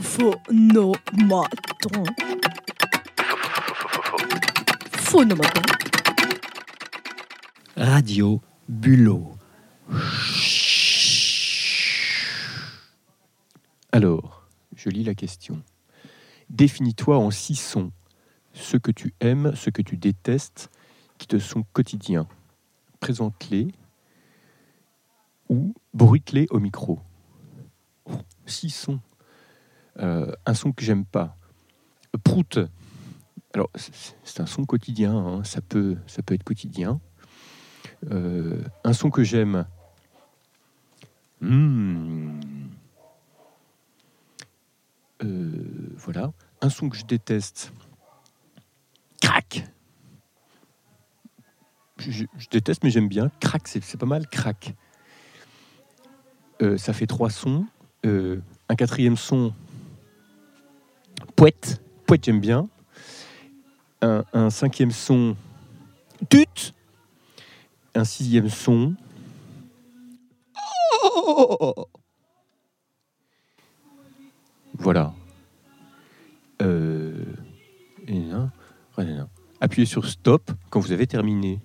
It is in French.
Phonomaton. Phonomaton. Radio Bulot. Alors, je lis la question. Définis-toi en six sons ce que tu aimes, ce que tu détestes, qui te sont quotidiens. Présente-les ou bruite-les au micro. Six sons. Euh, un son que j'aime pas. Prout. Alors, c'est- un son quotidien, hein, ça, peut, être quotidien. Euh, un son que j'aime. Hmm. Euh, voilà. Un son que je déteste. Crac. Je, déteste, mais j'aime bien. Crac, c'est pas mal. Crac. Ça fait trois sons. Un quatrième son. Poète. Poète, j'aime bien. Un, un cinquième son. Tut. Un sixième son. Oh voilà. Euh. Appuyez sur stop quand vous avez terminé.